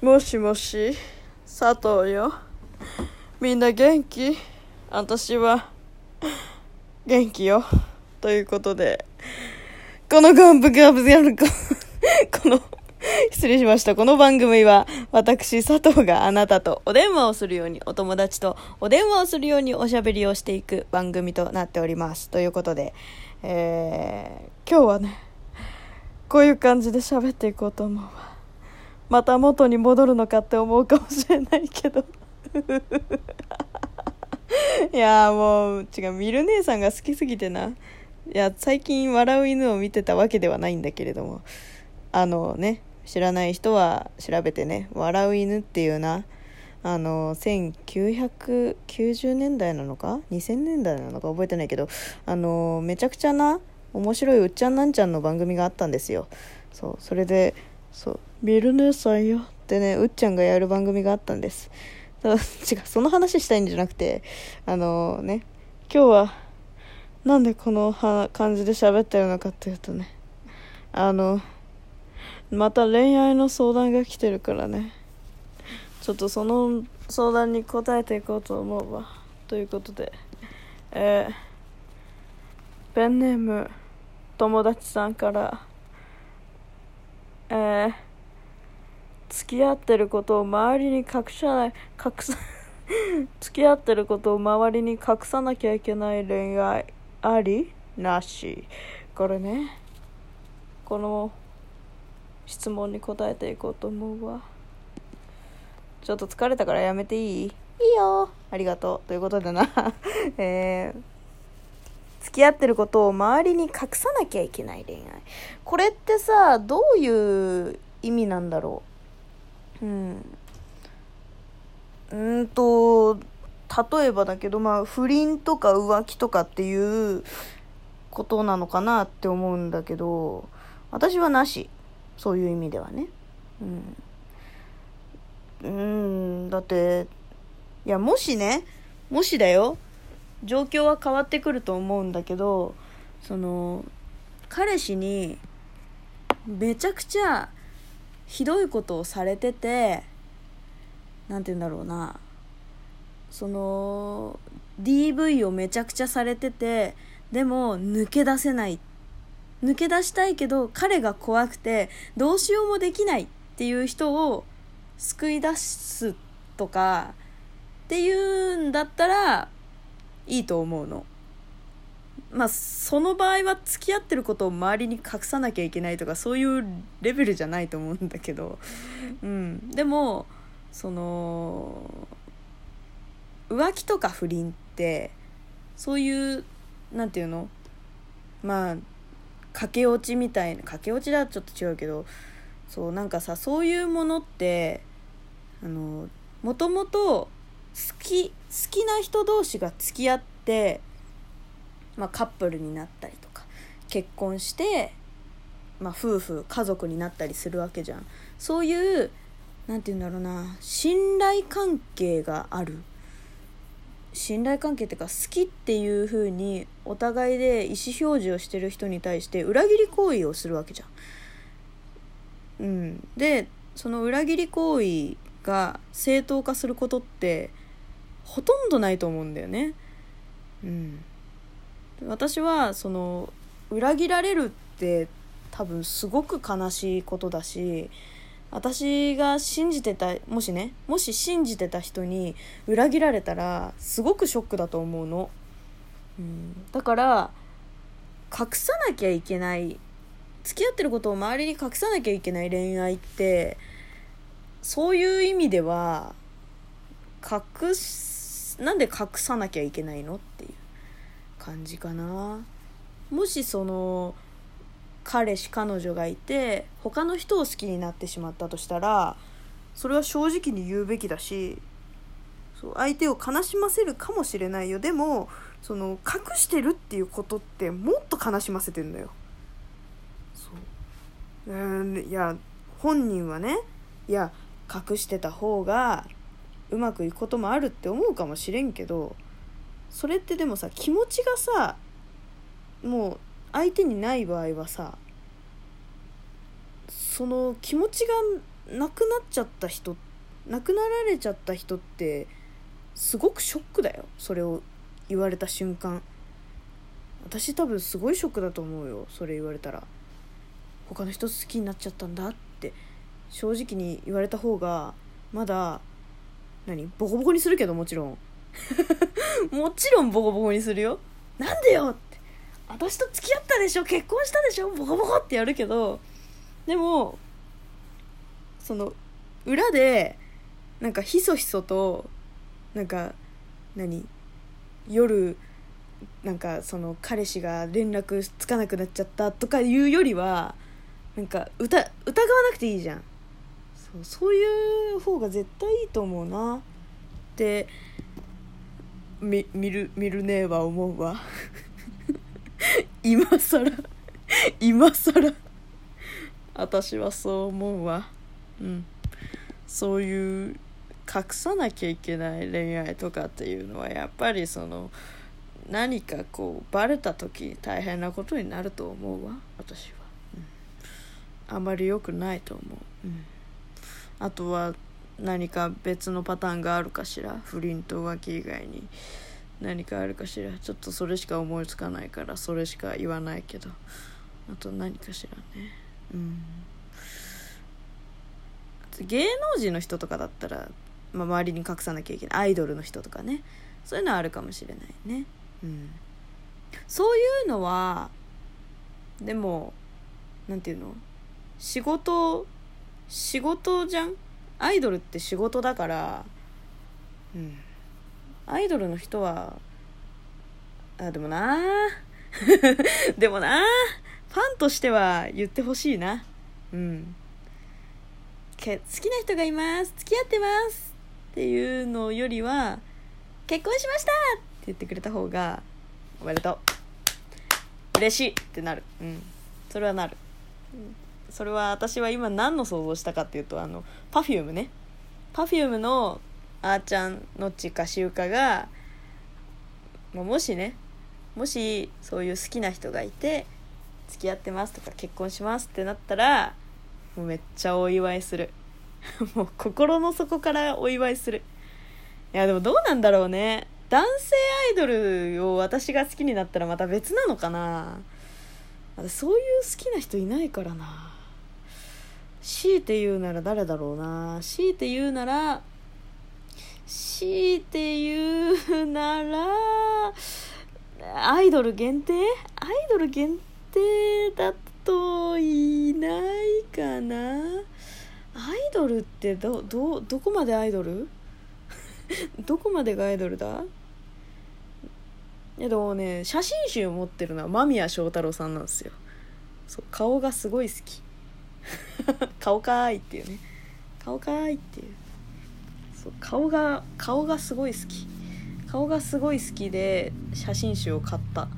もしもし、佐藤よ。みんな元気？私は、元気よ。ということで、このガンプガブやるか、この、失礼しました。この番組は、私、佐藤があなたとお電話をするように、お友達とお電話をするようにおしゃべりをしていく番組となっております。ということで、えー、今日はね、こういう感じで喋っていこうと思うわ。また元に戻るのかって思うかもしれないけど。いやもう、違う、ミル姉さんが好きすぎてな。いや、最近笑う犬を見てたわけではないんだけれども、あのね、知らない人は調べてね、笑う犬っていうな、あの、1990年代なのか ?2000 年代なのか？覚えてないけど、あの、めちゃくちゃな、面白いうっちゃんなんちゃんの番組があったんですよ。そう、それで、そう、ミル姉さんよってね、うっちゃんがやる番組があったんです。た だ違う、その話したいんじゃなくて、あのね、今日は、なんでこのは感じで喋ってるのかっていうとね、あの、また恋愛の相談が来てるからね、ちょっとその相談に答えていこうと思うわ。ということで、えー、ペンネーム、友達さんから、えー、付き合ってることを周りに隠さない、隠さ、付き合ってることを周りに隠さなきゃいけない恋愛あり？なし。これね。この質問に答えていこうと思うわ。ちょっと疲れたからやめていい？いいよ。ありがとう。ということでな。えー付き合ってることを周りに隠さなきゃいけない恋愛。これってさどういう意味なんだろう？うん。うんと例えばだけどまあ不倫とか浮気とかっていうことなのかなって思うんだけど私はなし。そういう意味ではね。うん。うん。だっていやもしねもしだよ。状況は変わってくると思うんだけどその彼氏にめちゃくちゃひどいことをされててなんて言うんだろうな。その DV をめちゃくちゃされててでも抜け出せない。抜け出したいけど彼が怖くてどうしようもできない。っていう人を救い出すとかっていうんだったらいいと思うの。まあその場合は付き合ってることを周りに隠さなきゃいけないとかそういうレベルじゃないと思うんだけど、うん、でもその浮気とか不倫ってそういうなんていうの？まあ駆け落ちみたいな駆け落ちだとちょっと違うけどそうなんかさそういうものってあのもともと好き好きな人同士が付き合って、まあ、カップルになったりとか結婚して、まあ、夫婦家族になったりするわけじゃんそういうなんて言うんだろうな信頼関係がある信頼関係っていうか好きっていう風にお互いで意思表示をしてる人に対して裏切り行為をするわけじゃん。うん、でその裏切り行為が正当化することってほとんどないと思うんだよね。うん、私はその裏切られるって多分すごく悲しいことだし私が信じてたもしねもし信じてた人に裏切られたらすごくショックだと思うの、うん、だから隠さなきゃいけない付き合ってることを周りに隠さなきゃいけない恋愛ってそういう意味では隠すなんで隠さなきゃいけないのっていう。感じかな。もしその彼氏彼女がいて他の人を好きになってしまったとしたらそれは正直に言うべきだし相手を悲しませるかもしれないよ。でもその隠してるっていうことってもっと悲しませてんだよ。そう。うんいや本人はねいや隠してた方がうまくいくこともあるって思うかもしれんけどそれってでもさ気持ちがさもう相手にない場合はさその気持ちが亡くなっちゃった人亡くなられちゃった人ってすごくショックだよ。それを言われた瞬間。私多分すごいショックだと思うよ。それ言われたら。他の人好きになっちゃったんだって正直に言われた方がまだ何ボコボコにするけどもちろん。もちろんボコボコにするよ。なんでよ。って私と付き合ったでしょ。結婚したでしょ。ボコボコってやるけど。でもその裏でなんかひそひそとなんか何？夜なんかその彼氏が連絡つかなくなっちゃったとかいうよりはなんか疑疑わなくていいじゃん。そうそういう方が絶対いいと思うな。ってみ見る見るねえは思うわ。今更今更。私はそう思うわ。うん。そういう隠さなきゃいけない恋愛とかっていうのはやっぱりその何かこうバレた時大変なことになると思うわ。私は、うん、あまり良くないと思う、うん、あとは何か別のパターンがあるかしら？不倫と浮気以外に。何かあるかしら？ちょっとそれしか思いつかないからそれしか言わないけど。あと何かしらね。うん。芸能人の人とかだったら、まあ、周りに隠さなきゃいけない。アイドルの人とかね。そういうのはあるかもしれないね。うん。そういうのはでも何て言うの？仕事仕事じゃん？アイドルって仕事だからうん。アイドルの人はあでもな でもなファンとしては言ってほしいな。うん。け好きな人がいます。付き合ってます。っていうのよりは結婚しましたって言ってくれた方がおめでとう。嬉しいってなる。うん。それはなる、うん。それは私は今何の想像したかっていうとあの Perfume ね。Perfume のあーちゃんのっちかしゆかが、まあ、もしねもしそういう好きな人がいて付き合ってますとか結婚しますってなったらもうめっちゃお祝いする。もう心の底からお祝いする。いやでもどうなんだろうね。男性アイドルを私が好きになったらまた別なのかな。そういう好きな人いないからな。強いて言うなら誰だろうな。強いて言うなら強いて言うならアイドル限定？アイドル限定だといないかな。アイドルってどどどこまでアイドル？どこまでがアイドルだ？いやでもね写真集持ってるのは間宮祥太朗さんなんですよ。そう顔がすごい好き。顔かーいっていうね。顔かーいっていう。そう顔が顔がすごい好き。顔がすごい好きで写真集を買った。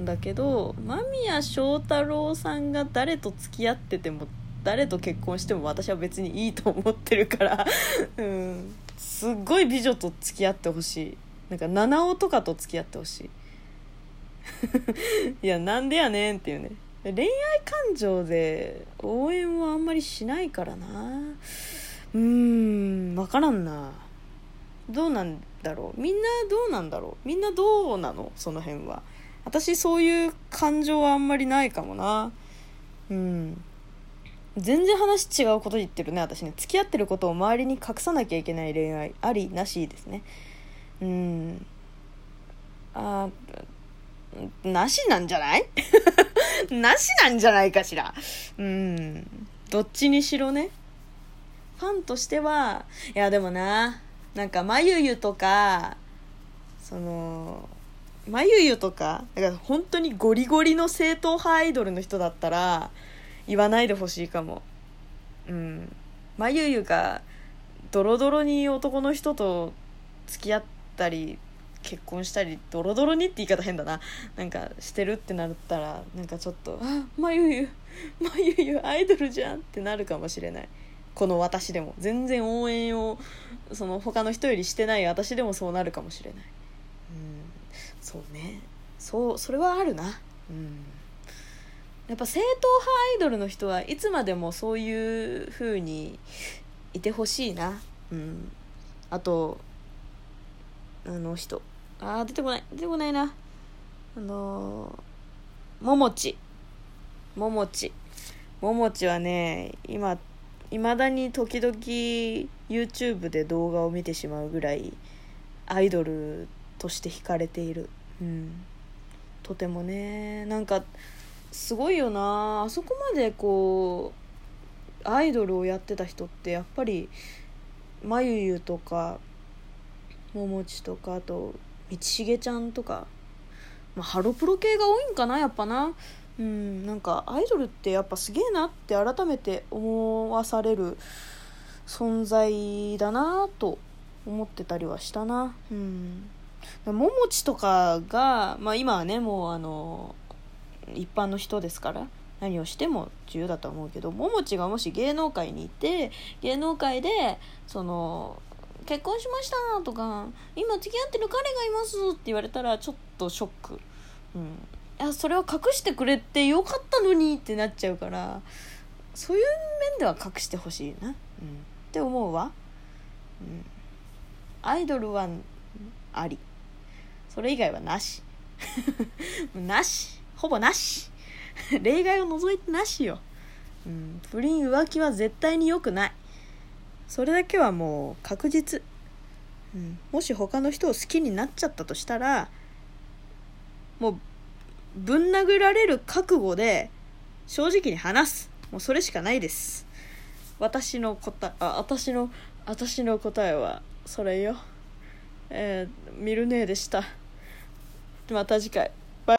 んだけど間宮祥太朗さんが誰と付き合ってても誰と結婚しても私は別にいいと思ってるから うん。すっごい美女と付き合ってほしい。なんか七尾とかと付き合ってほしい。いやなんでやねんっていうね。恋愛感情で応援はあんまりしないからな。うーん分からんな。どうなんだろう。みんなどうなんだろう。みんなどうなの？その辺は。私そういう感情はあんまりないかもな。うん。全然話違うこと言ってるね私ね。付き合ってることを周りに隠さなきゃいけない恋愛ありなしですね。うん。あなしなんじゃない？なしなんじゃないかしら。うん。どっちにしろね。ファンとしてはいやでもななんかまゆゆとかそのまゆゆとかだから本当にゴリゴリの正統派アイドルの人だったら言わないでほしいかも。うん。まゆゆがドロドロに男の人と付き合ったり結婚したりドロドロにって言い方変だな。なんかしてるってなったらなんかちょっと「あまゆゆまゆゆアイドルじゃん」ってなるかもしれない。この私でも。全然応援をその他の人よりしてない私でもそうなるかもしれない。うん。そうね。そうそれはあるな。うん。やっぱ正統派アイドルの人はいつまでもそういう風にいてほしいな。うん。あとあの人。あー出てこない。出てこないな。あのー、ももち。ももち。ももちはね今いまだに時々 YouTube で動画を見てしまうぐらいアイドルとして惹かれている。うん。とてもねなんかすごいよな。あそこまでこうアイドルをやってた人ってやっぱりまゆゆとかももちとかあと道重ちゃんとか、まあ、ハロプロ系が多いんかなやっぱな。うんなんかアイドルってやっぱすげえなって改めて思わされる存在だなと思ってたりはしたな。うん。ももちとかが、まあ、今はねもうあの一般の人ですから何をしても自由だと思うけどももちがもし芸能界にいて芸能界でその結婚しましたとか今付き合ってる彼がいますって言われたらちょっとショック、うん、いそれは隠してくれてよかったのにってなっちゃうからそういう面では隠してほしいな、うん、って思うわ、うん、アイドルはあり。それ以外はなし。なし。ほぼなし。例外を除いてなしよ、うん、不倫浮気は絶対に良くない。それだけはもう確実、うん、もし他の人を好きになっちゃったとしたらもうぶん殴られる覚悟で正直に話す。もうそれしかないです。私の答えあ私の私の答えはそれよ。えー、ミルネーでした。また次回。